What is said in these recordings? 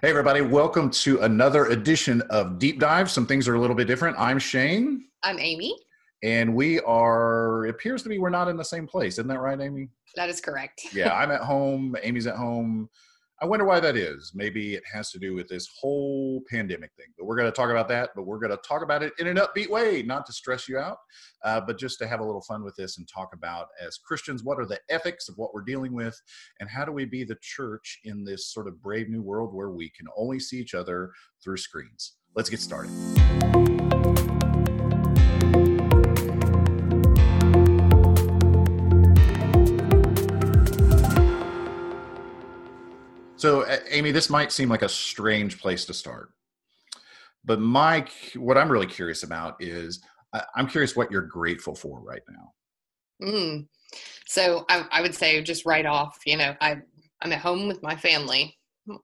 Hey, everybody, welcome to another edition of Deep Dive. Some things are a little bit different. I'm Shane. I'm Amy. And we are, it appears to be we're not in the same place. Isn't that right, Amy? That is correct. yeah, I'm at home. Amy's at home. I wonder why that is. Maybe it has to do with this whole pandemic thing. But we're going to talk about that. But we're going to talk about it in an upbeat way, not to stress you out, uh, but just to have a little fun with this and talk about, as Christians, what are the ethics of what we're dealing with, and how do we be the church in this sort of brave new world where we can only see each other through screens. Let's get started. So, Amy, this might seem like a strange place to start, but Mike, what I'm really curious about is I'm curious what you're grateful for right now. Mm. So, I, I, would say just right off, you know, I I'm at home with my family,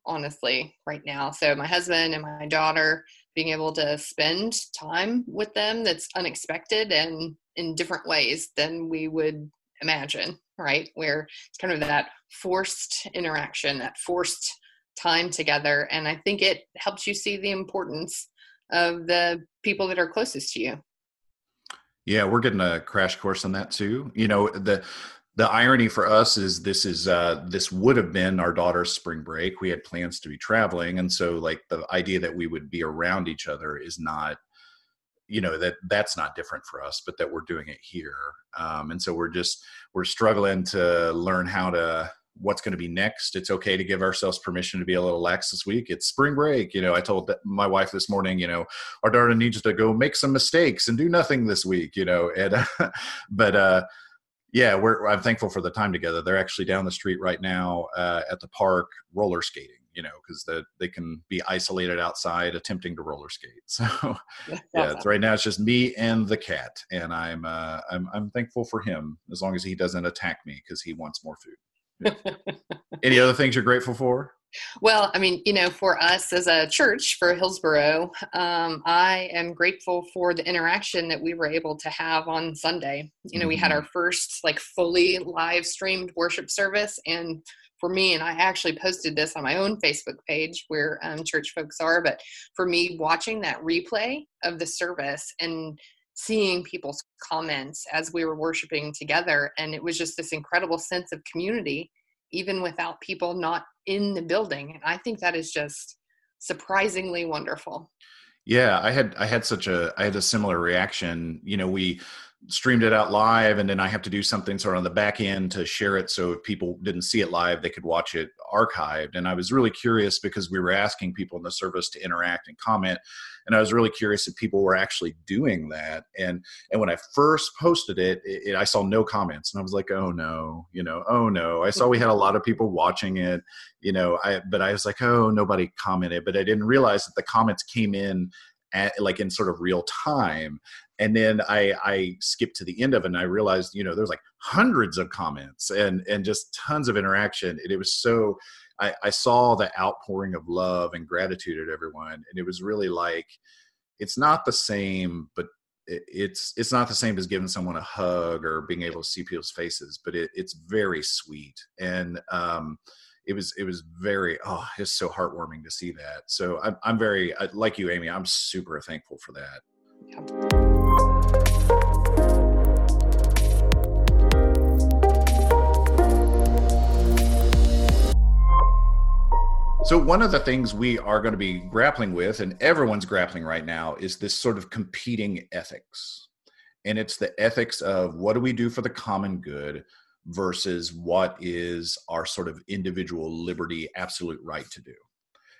honestly, right now. So, my husband and my daughter, being able to spend time with them that's unexpected and in different ways than we would imagine right? Where it's kind of that forced interaction, that forced time together. And I think it helps you see the importance of the people that are closest to you. Yeah, we're getting a crash course on that too. You know, the the irony for us is this is uh this would have been our daughter's spring break. We had plans to be traveling and so like the idea that we would be around each other is not you know that that's not different for us but that we're doing it here um, and so we're just we're struggling to learn how to what's going to be next. It's okay to give ourselves permission to be a little lax this week. It's spring break you know i told my wife this morning you know our daughter needs to go make some mistakes and do nothing this week you know and but uh yeah we're i'm thankful for the time together. They're actually down the street right now uh, at the park roller skating you know, because the, they can be isolated outside attempting to roller skate. So yeah, it's, right now it's just me and the cat, and I'm uh, I'm I'm thankful for him as long as he doesn't attack me because he wants more food. Any other things you're grateful for? Well, I mean, you know, for us as a church for Hillsboro, um, I am grateful for the interaction that we were able to have on Sunday. You know, mm-hmm. we had mm-hmm. our first like fully live streamed worship service, and for me, and I actually posted this on my own Facebook page where um, church folks are, but for me, watching that replay of the service and seeing people's comments as we were worshiping together, and it was just this incredible sense of community, even without people not in the building. And I think that is just surprisingly wonderful. Yeah, I had I had such a I had a similar reaction. You know, we streamed it out live and then i have to do something sort of on the back end to share it so if people didn't see it live they could watch it archived. And i was really curious because we were asking people in the service to interact and comment and i was really curious if people were actually doing that. And and when i first posted it, it, it i saw no comments and i was like oh no you know oh no. I saw we had a lot of people watching it you know i but i was like oh nobody commented but i didn't realize that the comments came in at, like in sort of real time and then I I skipped to the end of it and I realized you know there's like hundreds of comments and and just tons of interaction. And it was so I, I saw the outpouring of love and gratitude at everyone. And it was really like it's not the same but it's it's not the same as giving someone a hug or being able to see people's faces but it, it's very sweet. And um it was it was very oh it's so heartwarming to see that. So i'm, I'm very like you amy i'm super thankful for that. Yeah. So, one of the things we are going to be grappling with, and everyone's grappling right now, is this sort of competing ethics. And it's the ethics of what do we do for the common good versus what is our sort of individual liberty, absolute right to do.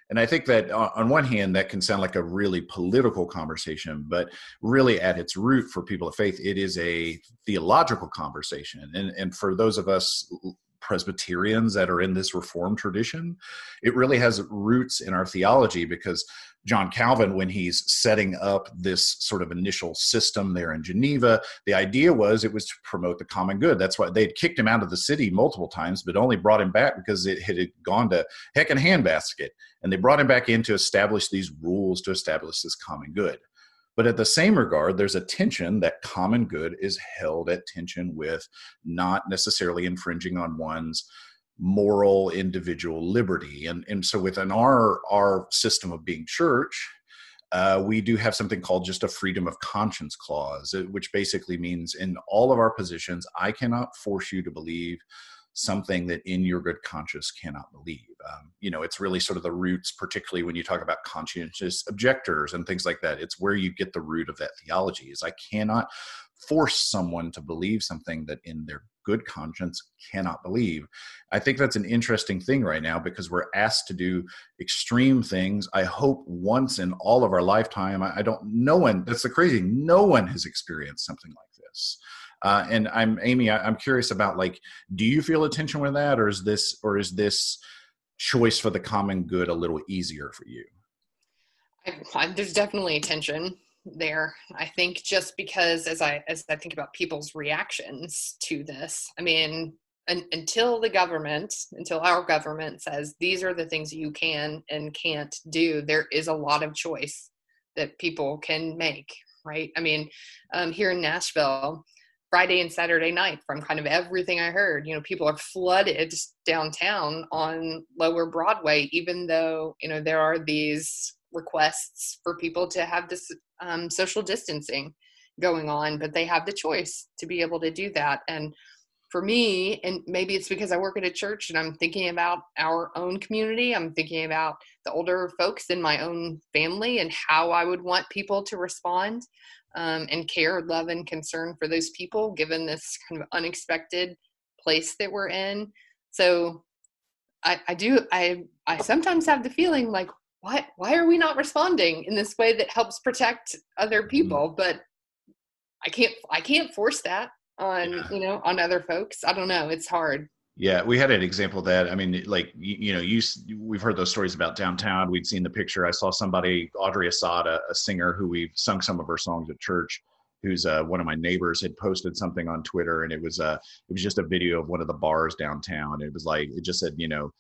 And I think that uh, on one hand, that can sound like a really political conversation, but really at its root for people of faith, it is a theological conversation. And, and for those of us Presbyterians that are in this Reformed tradition. It really has roots in our theology because John Calvin, when he's setting up this sort of initial system there in Geneva, the idea was it was to promote the common good. That's why they'd kicked him out of the city multiple times, but only brought him back because it had gone to heck and handbasket. And they brought him back in to establish these rules to establish this common good. But at the same regard, there's a tension that common good is held at tension with not necessarily infringing on one's moral individual liberty. And and so within our our system of being church uh, we do have something called just a freedom of conscience clause which basically means in all of our positions i cannot force you to believe something that in your good conscience cannot believe. Um, you know, it's really sort of the roots, particularly when you talk about conscientious objectors and things like that. It's where you get the root of that theology. Is I cannot force someone to believe something that in their good conscience cannot believe. I think that's an interesting thing right now because we're asked to do extreme things. I hope once in all of our lifetime. I, I don't. No one. That's the crazy. No one has experienced something like this. Uh, and I'm Amy. I, am curious about like, do you feel a tension with that, or is this, or is this choice for the common good a little easier for you? I, I, there's definitely a tension there. I think just because as I as I think about people's reactions to this, I mean, until the government, until our government says these are the things you can and can't do, there is a lot of choice that people can make. Right. I mean, um, here in Nashville, Friday and Saturday night from kind of everything I heard. You know, people are flooded downtown on lower Broadway, even though, you know, there are these requests for people to have this um, social distancing going on, but they have the choice to be able to do that. And for me, and maybe it's because I work at a church and I'm thinking about our own community, I'm thinking about the older folks in my own family and how I would want people to respond um, and care, love, and concern for those people, given this kind of unexpected place that we're in. So I, I do I I sometimes have the feeling like why why are we not responding in this way that helps protect other mm-hmm. people? But I can't I can't force that on yeah. you know on other folks. I don't know. It's hard. Yeah, we had an example of that. I mean, like you, you, know, you we've heard those stories about downtown. We'd seen the picture. I saw somebody, Audrey Assad, a, a singer who we've sung some of her songs at church, who's uh, one of my neighbors, had posted something on Twitter, and it was uh, it was just a video of one of the bars downtown. It was like it just said, you know,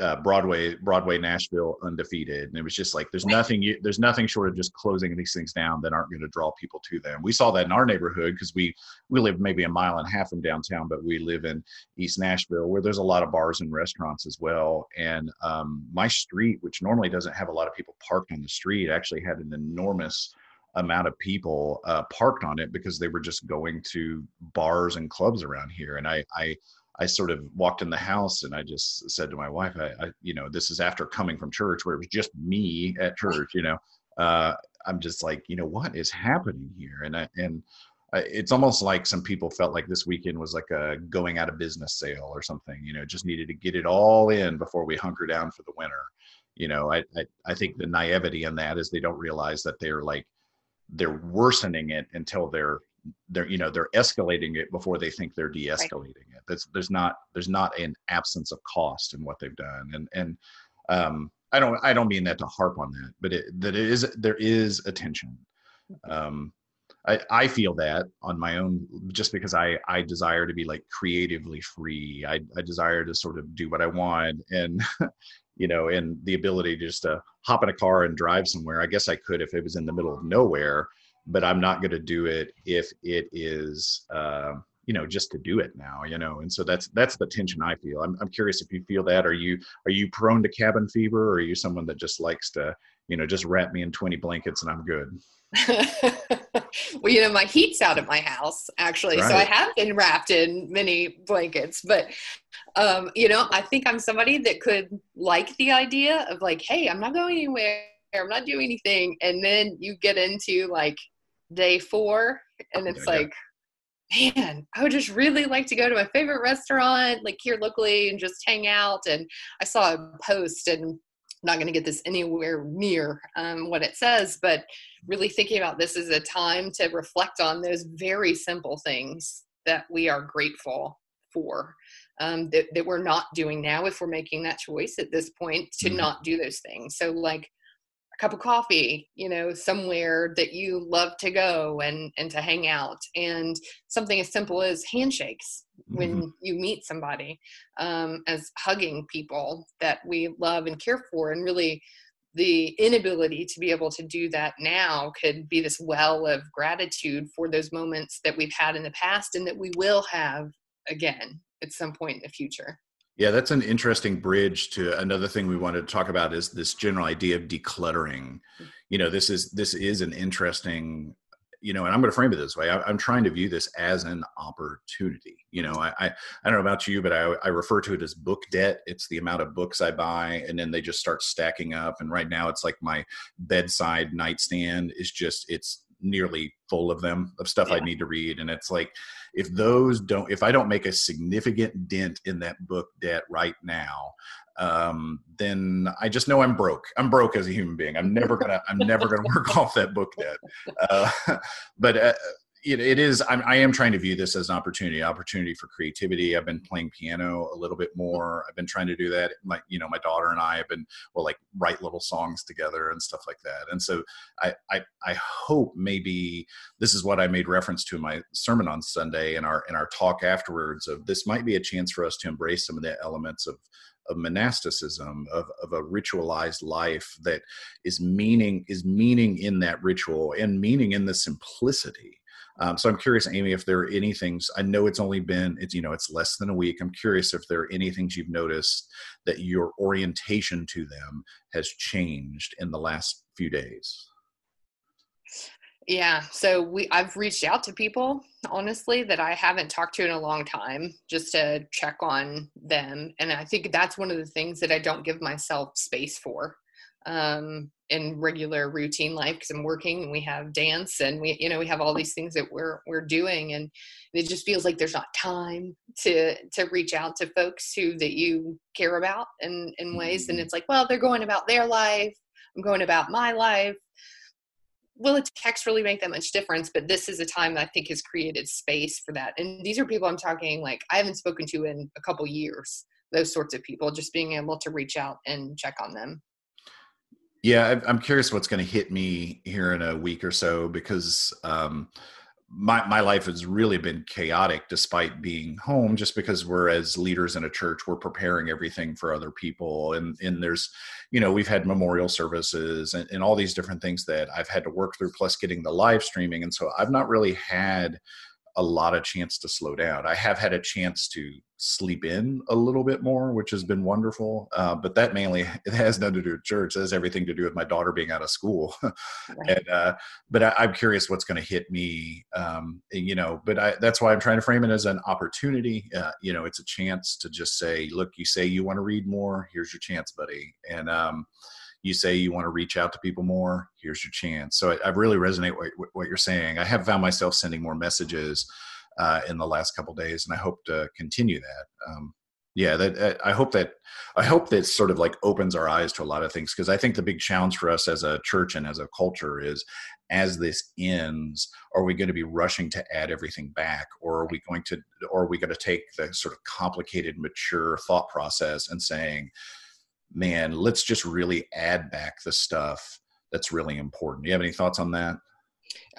uh, Broadway, Broadway, Nashville, undefeated, and it was just like there's nothing, you, there's nothing short of just closing these things down that aren't going to draw people to them. We saw that in our neighborhood because we we live maybe a mile and a half from downtown, but we live in East Nashville where there's a lot of bars and restaurants as well. And um, my street, which normally doesn't have a lot of people parked on the street, actually had an enormous amount of people uh, parked on it because they were just going to bars and clubs around here. And I, I I sort of walked in the house and I just said to my wife, I, I, you know, this is after coming from church where it was just me at church, you know, uh, I'm just like, you know, what is happening here? And I, and I, it's almost like some people felt like this weekend was like a going out of business sale or something, you know, just needed to get it all in before we hunker down for the winter. You know, I, I, I think the naivety in that is they don't realize that they're like, they're worsening it until they're they're you know they're escalating it before they think they're de-escalating right. it that's there's not there's not an absence of cost in what they've done and and um i don't i don't mean that to harp on that but it that it is there is attention um I, I feel that on my own just because I, I desire to be like creatively free. I, I desire to sort of do what I want and you know, and the ability to just to hop in a car and drive somewhere. I guess I could if it was in the middle of nowhere but I'm not going to do it if it is, uh, you know, just to do it now, you know. And so that's that's the tension I feel. I'm I'm curious if you feel that. Are you are you prone to cabin fever, or are you someone that just likes to, you know, just wrap me in 20 blankets and I'm good? well, you know, my heat's out at my house actually, right. so I have been wrapped in many blankets. But um, you know, I think I'm somebody that could like the idea of like, hey, I'm not going anywhere. I'm not doing anything. And then you get into like day four and it's yeah, like yeah. man i would just really like to go to my favorite restaurant like here locally and just hang out and i saw a post and I'm not going to get this anywhere near um, what it says but really thinking about this is a time to reflect on those very simple things that we are grateful for um, that, that we're not doing now if we're making that choice at this point to mm-hmm. not do those things so like cup of coffee you know somewhere that you love to go and and to hang out and something as simple as handshakes when mm-hmm. you meet somebody um, as hugging people that we love and care for and really the inability to be able to do that now could be this well of gratitude for those moments that we've had in the past and that we will have again at some point in the future Yeah, that's an interesting bridge to another thing we wanted to talk about is this general idea of decluttering. You know, this is this is an interesting you know, and I'm going to frame it this way. I, am trying to view this as an opportunity. You know, I, I, I don't know about you, but I, I refer to it as book debt. It's the amount of books I buy, and then they just start stacking up. And right now, it's like my bedside nightstand is just it's nearly full of them of stuff yeah. I need to read, and it's like if those don't if i don't make a significant dent in that book debt right now um, then I just know I'm broke. I'm broke as a human being. I'm never gonna. I'm never gonna work off that book debt. Uh, but uh, it, it is. I'm, I am trying to view this as an opportunity. Opportunity for creativity. I've been playing piano a little bit more. I've been trying to do that. My, you know, my daughter and I have been well, like write little songs together and stuff like that. And so I, I, I hope maybe this is what I made reference to in my sermon on Sunday and our in our talk afterwards. Of this might be a chance for us to embrace some of the elements of of monasticism of, of a ritualized life that is meaning is meaning in that ritual and meaning in the simplicity um, so i'm curious amy if there are any things i know it's only been it's you know it's less than a week i'm curious if there are any things you've noticed that your orientation to them has changed in the last few days yeah. So we I've reached out to people honestly that I haven't talked to in a long time just to check on them. And I think that's one of the things that I don't give myself space for um in regular routine life because I'm working and we have dance and we you know we have all these things that we're we're doing and it just feels like there's not time to to reach out to folks who that you care about in in ways and mm-hmm. it's like well they're going about their life I'm going about my life will a text really make that much difference? But this is a time that I think has created space for that. And these are people I'm talking like I haven't spoken to in a couple years. Those sorts of people, just being able to reach out and check on them. Yeah, I'm curious what's going to hit me here in a week or so because um, my my life has really been chaotic despite being home just because we're as leaders in a church we're preparing everything for other people and and there's you know we've had memorial services and, and all these different things that i've had to work through plus getting the live streaming and so i've not really had a lot of chance to slow down. I have had a chance to sleep in a little bit more, which has been wonderful. Uh, but that mainly it has nothing to do with church. It has everything to do with my daughter being out of school. and uh, but I, am curious what's going to hit me. Um, you know, but I, that's why I'm trying to frame it as an opportunity. Uh, you know, it's a chance to just say, look, you say you want to read more. Here's your chance, buddy. And um, you say you want to reach out to people more here's your chance. So i, I really resonate with what you're saying. I have found myself sending more messages uh, in the last couple days and i hope to continue that. Um, yeah that uh, i hope that i hope that sort of like opens our eyes to a lot of things because i think the big challenge for us as a church and as a culture is as this ends are we going to be rushing to add everything back or are we going to or are we going to take the sort of complicated mature thought process and saying man, let's just really add back the stuff that's really important. Do you have any thoughts on that?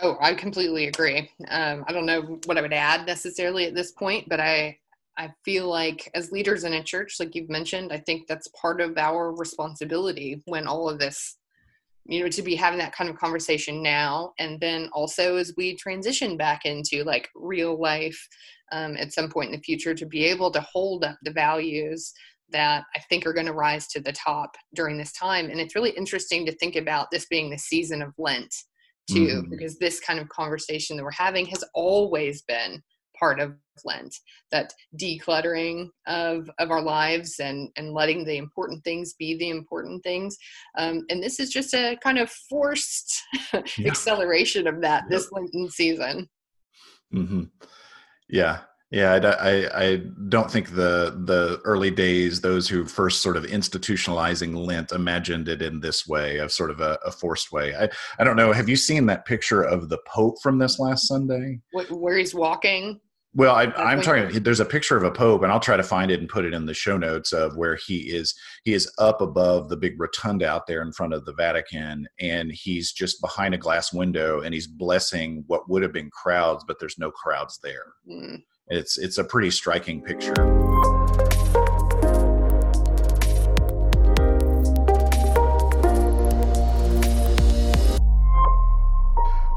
Oh, I completely agree. Um, I don't know what I would add necessarily at this point, but I I feel like as leaders in a church, like you've mentioned, I think that's part of our responsibility when all of this, you know, to be having that kind of conversation now, and then also as we transition back into like real life um, at some point in the future, to be able to hold up the values that I think are going to rise to the top during this time. And it's really interesting to think about this being the season of Lent, too, mm-hmm. because this kind of conversation that we're having has always been part of Lent. That decluttering of of our lives and and letting the important things be the important things. Um, and this is just a kind of forced yeah. acceleration of that this Lenten season. Mm-hmm. Yeah, yeah, I, I, I, don't think the the early days, those who first sort of institutionalizing Lent, imagined it in this way, of sort of a, a forced way. I, I don't know. Have you seen that picture of the Pope from this last Sunday? Where he's walking. Well, I, am talking. There's a picture of a pope, and I'll try to find it and put it in the show notes of where he is. He is up above the big rotunda out there in front of the Vatican, and he's just behind a glass window, and he's blessing what would have been crowds, but there's no crowds there. Mm. It's it's a pretty striking picture.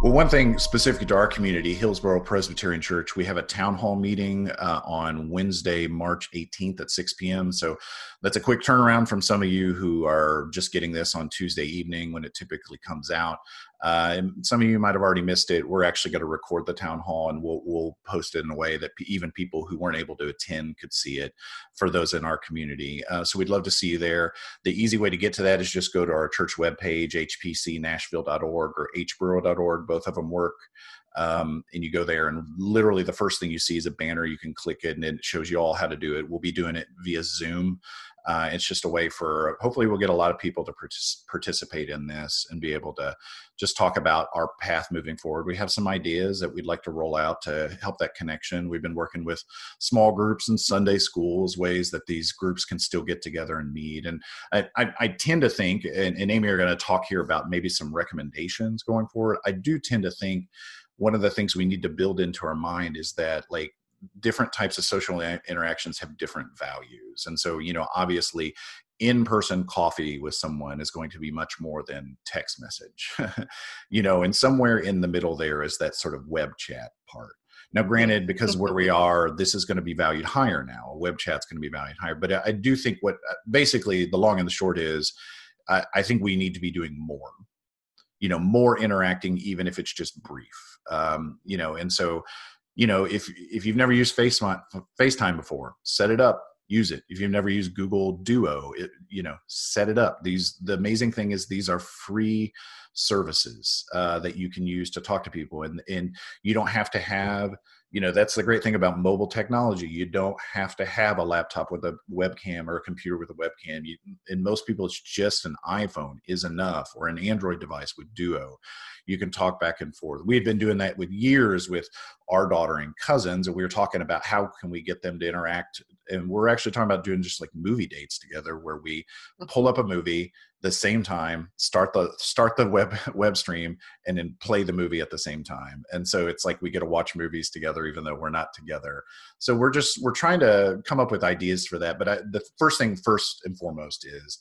Well, one thing specific to our community, Hillsboro Presbyterian Church, we have a town hall meeting uh, on Wednesday, March 18th at 6 p.m. So that's a quick turnaround from some of you who are just getting this on Tuesday evening when it typically comes out. Uh, and some of you might have already missed it. We're actually going to record the town hall and we'll, we'll post it in a way that p- even people who weren't able to attend could see it for those in our community. Uh, so we'd love to see you there. The easy way to get to that is just go to our church webpage, hpcnashville.org or hboro.org. Both of them work. Um, and you go there and literally the first thing you see is a banner you can click it and it shows you all how to do it we'll be doing it via zoom uh, it's just a way for hopefully we'll get a lot of people to partic- participate in this and be able to just talk about our path moving forward. We have some ideas that we'd like to roll out to help that connection. We've been working with small groups and Sunday schools, ways that these groups can still get together and meet. And I, I, I tend to think, and, and Amy are going to talk here about maybe some recommendations going forward. I do tend to think one of the things we need to build into our mind is that like different types of social interactions have different values. And so you know obviously in-person coffee with someone is going to be much more than text message you know and somewhere in the middle there is that sort of web chat part. Now granted because where we are this is going to be valued higher now. Web chat's going to be valued higher. But i do think what uh, basically the long and the short is I, I think we need to be doing more you know more interacting even if it's just brief. Um, you know and so you know if if you've never used FaceTime FaceTime before, set it up, use it. If you've never used Google Duo, it, you know, set it up. These the amazing thing is these are free services uh, that you can use to talk to people, and and you don't have to have you know that's the great thing about mobile technology. You don't have to have a laptop with a webcam or a computer with a webcam. You, and most people it's just an iphone is enough or an android device with duo. You can talk back and forth. We had been doing that with years with our daughter and cousins and we were talking about how can we get them to interact. And we're actually talking about doing just like movie dates together where we mm-hmm. pull up a movie the same time start the start the web web stream and then play the movie at the same time. And so it's like we get to watch movies together even though we're not together. So we're just we're trying to come up with ideas for that. But I, the first thing first and foremost is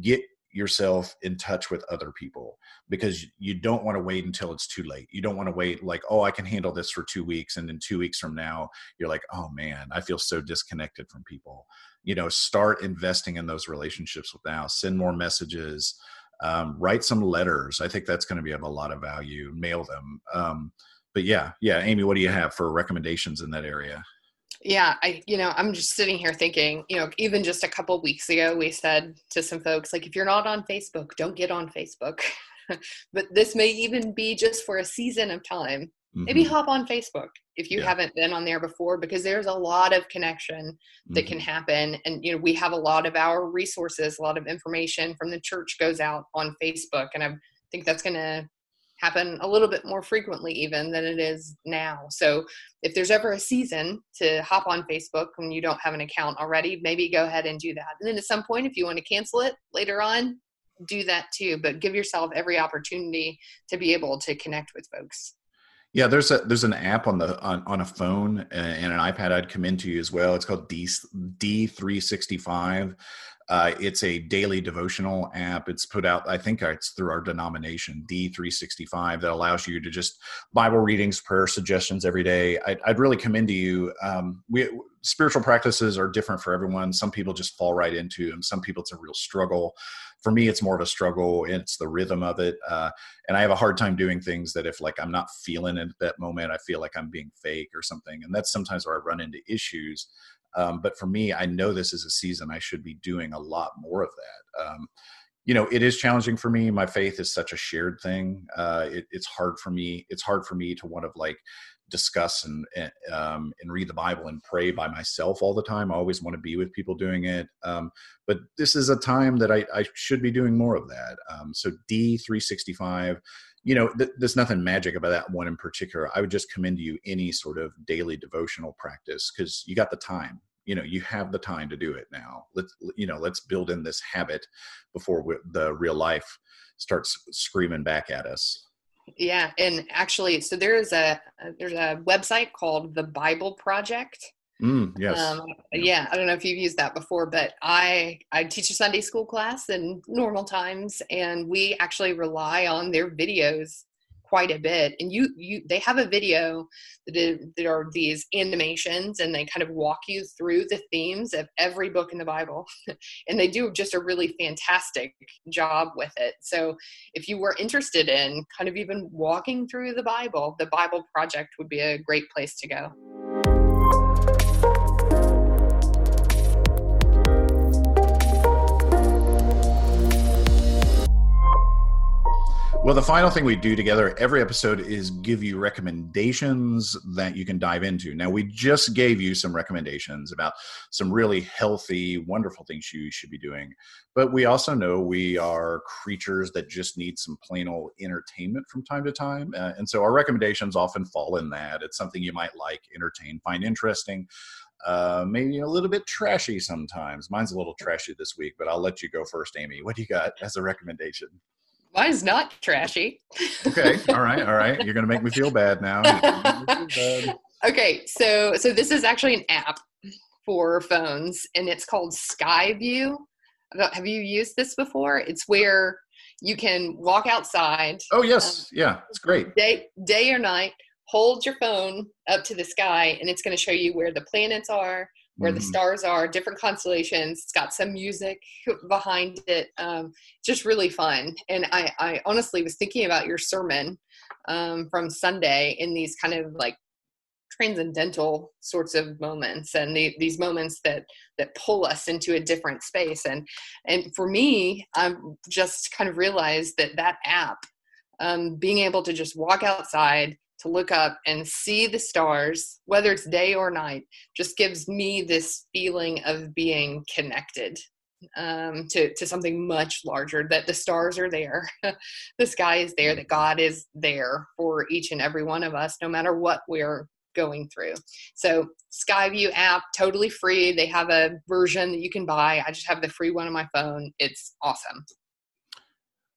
get yourself in touch with other people because you don't want to wait until it's too late. You don't want to wait like, oh, I can handle this for two weeks. And then two weeks from now, you're like, oh man, I feel so disconnected from people. You know, start investing in those relationships now, send more messages, um, write some letters. I think that's going to be of a lot of value, mail them. Um, but yeah, yeah, Amy, what do you have for recommendations in that area? Yeah, I you know, I'm just sitting here thinking, you know, even just a couple weeks ago we said to some folks like if you're not on Facebook, don't get on Facebook. but this may even be just for a season of time. Mm-hmm. Maybe hop on Facebook if you yeah. haven't been on there before because there's a lot of connection that mm-hmm. can happen and you know we have a lot of our resources, a lot of information from the church goes out on Facebook and I think that's going to happen a little bit more frequently even than it is now. So if there's ever a season to hop on Facebook when you don't have an account already, maybe go ahead and do that. And then at some point, if you want to cancel it later on, do that too. But give yourself every opportunity to be able to connect with folks. Yeah, there's a there's an app on the on, on a phone and an iPad I'd come into you as well. It's called D D three sixty five. Uh, it's a daily devotional app. It's put out, I think it's through our denomination, D365, that allows you to just Bible readings, prayer suggestions every day. I'd, I'd really commend to you. Um, we, spiritual practices are different for everyone. Some people just fall right into them. Some people it's a real struggle. For me, it's more of a struggle. It's the rhythm of it, uh, and I have a hard time doing things that if like I'm not feeling it at that moment, I feel like I'm being fake or something, and that's sometimes where I run into issues. Um, but for me, I know this is a season I should be doing a lot more of that. Um, you know, it is challenging for me. My faith is such a shared thing. Uh, it, it's hard for me. It's hard for me to want to like discuss and um, and read the Bible and pray by myself all the time. I always want to be with people doing it. Um, but this is a time that I, I should be doing more of that. Um, so D three sixty five you know, th- there's nothing magic about that one in particular. I would just commend to you any sort of daily devotional practice because you got the time. You know, you have the time to do it now. Let's, you know, let's build in this habit before we, the real life starts screaming back at us. Yeah, and actually, so there is a there's a website called the Bible Project, Mm, yes. Um, yeah, I don't know if you've used that before, but I I teach a Sunday school class in normal times, and we actually rely on their videos quite a bit and you you they have a video that, is, that are these animations and they kind of walk you through the themes of every book in the bible and they do just a really fantastic job with it. So if you were interested in kind of even walking through the bible the bible project would be a great place to go Well, the final thing we do together every episode is give you recommendations that you can dive into. Now, we just gave you some recommendations about some really healthy, wonderful things you should be doing. But we also know we are creatures that just need some plain old entertainment from time to time. Uh, and so our recommendations often fall in that. It's something you might like, entertain, find interesting. Uh, maybe a little bit trashy sometimes. Mine's a little trashy this week, but I'll let you go first, Amy. What do you got as a recommendation? Mine's not trashy. okay. All right. All right. You're going to make me feel bad now. okay. So, so this is actually an app for phones and it's called Skyview. Have you used this before? It's where you can walk outside. Oh, yes. Um, yeah. It's great. Day, day or night, hold your phone up to the sky and it's going to show you where the planets are, where mm-hmm. the stars are, different constellations. It's got some music behind it. Um, just really fun. And I, I honestly was thinking about your sermon um, from Sunday in these kind of like transcendental sorts of moments and the, these moments that that pull us into a different space and and for me i've just kind of realized that that app um, being able to just walk outside to look up and see the stars, whether it's day or night, just gives me this feeling of being connected um, to, to something much larger, that the stars are there, the sky is there, that God is there for each and every one of us, no matter what we're going through. So, Skyview app, totally free. They have a version that you can buy. I just have the free one on my phone. It's awesome.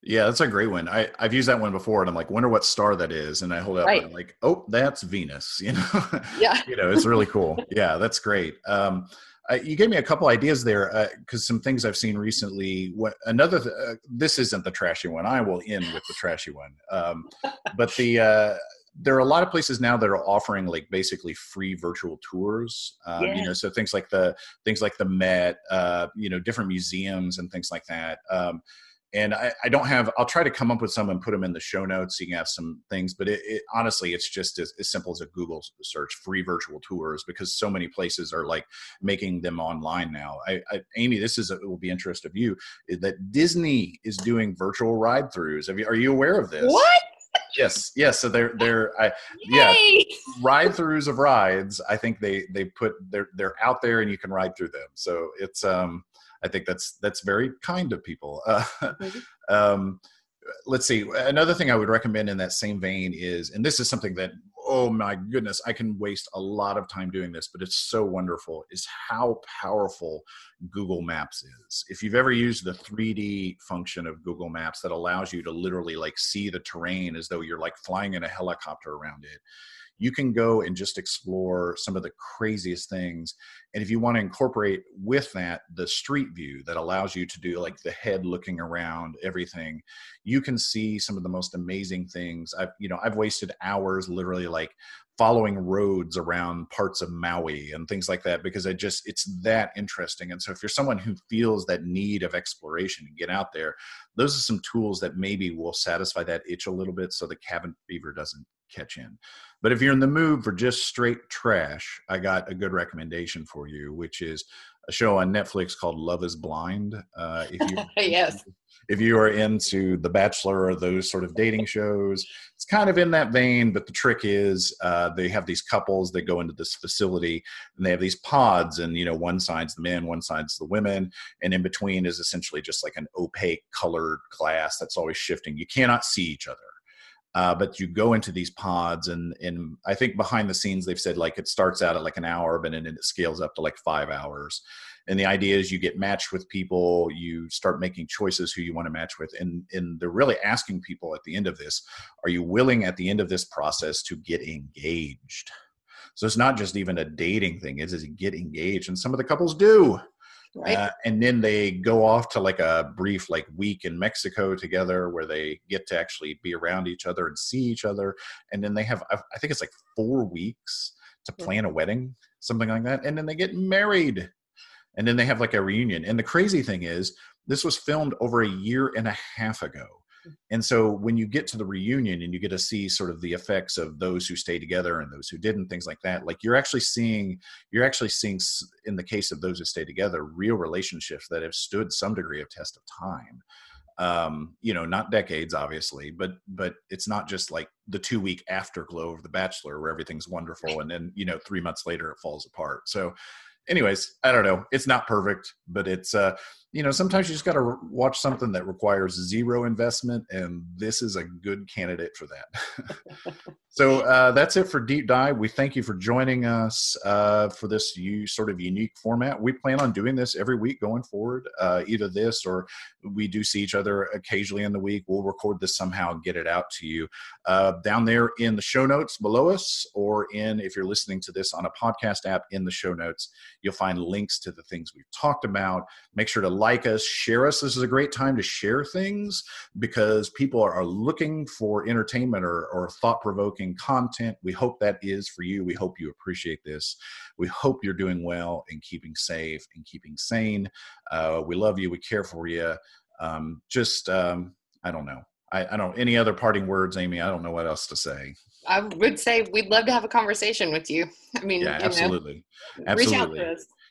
Yeah, that's a great one. I, I've used that one before, and I'm like, wonder what star that is, and I hold it up, right. and I'm like, oh, that's Venus. You know, yeah, you know, it's really cool. Yeah, that's great. Um, uh, you gave me a couple ideas there because uh, some things I've seen recently. What another? Th- uh, this isn't the trashy one. I will end with the trashy one. Um, but the uh, there are a lot of places now that are offering like basically free virtual tours. Um, You know, so things like the things like the Met, uh, you know, different museums and things like that. Um, and I, I, don't have i'll try to come up with some and put them in the show notes so you can have some things but it, it honestly it's just as, as, simple as a google search free virtual tours because so many places are like making them online now. I, I amy this is a, it will be interest of you that disney is doing virtual ride throughs you, are you aware of this? What? Yes yes so they're they're I, yeah ride throughs of rides i think they they put they're they're out there and you can ride through them. So it's um I think that's that's very kind of people. Uh, mm-hmm. um, let's see. Another thing I would recommend in that same vein is, and this is something that oh my goodness, I can waste a lot of time doing this, but it's so wonderful. Is how powerful Google Maps is. If you've ever used the 3D function of Google Maps that allows you to literally like see the terrain as though you're like flying in a helicopter around it you can go and just explore some of the craziest things. And if you want to incorporate with that the street view that allows you to do like the head looking around everything, you can see some of the most amazing things. I've, you know, I've wasted hours literally like following roads around parts of Maui and things like that because I just it's that interesting. And so if you're someone who feels that need of exploration and get out there, those are some tools that maybe will satisfy that itch a little bit so the cabin fever doesn't catch in. But if you're in the mood for just straight trash, I got a good recommendation for you, which is a show on Netflix called Love Is Blind. Uh, if you yes, if you are into The Bachelor or those sort of dating shows, it's kind of in that vein. But the trick is, uh, they have these couples that go into this facility, and they have these pods, and you know, one side's the men, one side's the women, and in between is essentially just like an opaque colored glass that's always shifting. You cannot see each other uh, but you go into these pods and and i think behind the scenes they've said like it starts out at like an hour but then it scales up to like five hours. And the idea is you get matched with people you start making choices who you want to match with and and they're really asking people at the end of this are you willing at the end of this process to get engaged? So it's not just even a dating thing it's is get engaged and some of the couples do Right. Uh, and then they go off to like a brief like week in Mexico together where they get to actually be around each other and see each other. And then they have, I think it's like four weeks to plan a wedding, something like that. And then they get married. And then they have like a reunion. And the crazy thing is, this was filmed over a year and a half ago. And so when you get to the reunion and you get to see sort of the effects of those who stay together and those who didn't, things like that, like you're actually seeing, you're actually seeing in the case of those who stay together, real relationships that have stood some degree of test of time. Um, you know, not decades, obviously, but but it's not just like the two week afterglow of The Bachelor where everything's wonderful and then you know three months later it falls apart. So, anyways, I don't know. It's not perfect, but it's uh you know, sometimes you just got to watch something that requires zero investment, and this is a good candidate for that. so uh, that's it for deep dive. We thank you for joining us uh, for this u- sort of unique format. We plan on doing this every week going forward. Uh, either this or we do see each other occasionally in the week. We'll record this somehow and get it out to you uh, down there in the show notes below us, or in if you're listening to this on a podcast app in the show notes, you'll find links to the things we've talked about. Make sure to like us, share us. This is a great time to share things because people are looking for entertainment or, or thought provoking content. We hope that is for you. We hope you appreciate this. We hope you're doing well and keeping safe and keeping sane. Uh, we love you. We care for you. Um, just, um, I don't know. I, I don't any other parting words, Amy. I don't know what else to say. I would say we'd love to have a conversation with you. I mean, yeah, absolutely. Know, absolutely.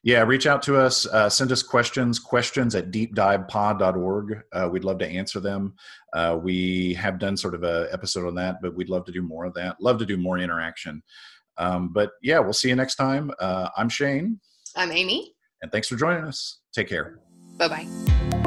Reach out to us yeah, reach out to us. Uh, send us questions, questions at deepdivepod.org. Uh, we'd love to answer them. Uh, we have done sort of a episode on that, but we'd love to do more of that. Love to do more interaction. Um, but yeah, we'll see you next time. Uh, I'm Shane. I'm Amy. And thanks for joining us. Take care. Bye bye.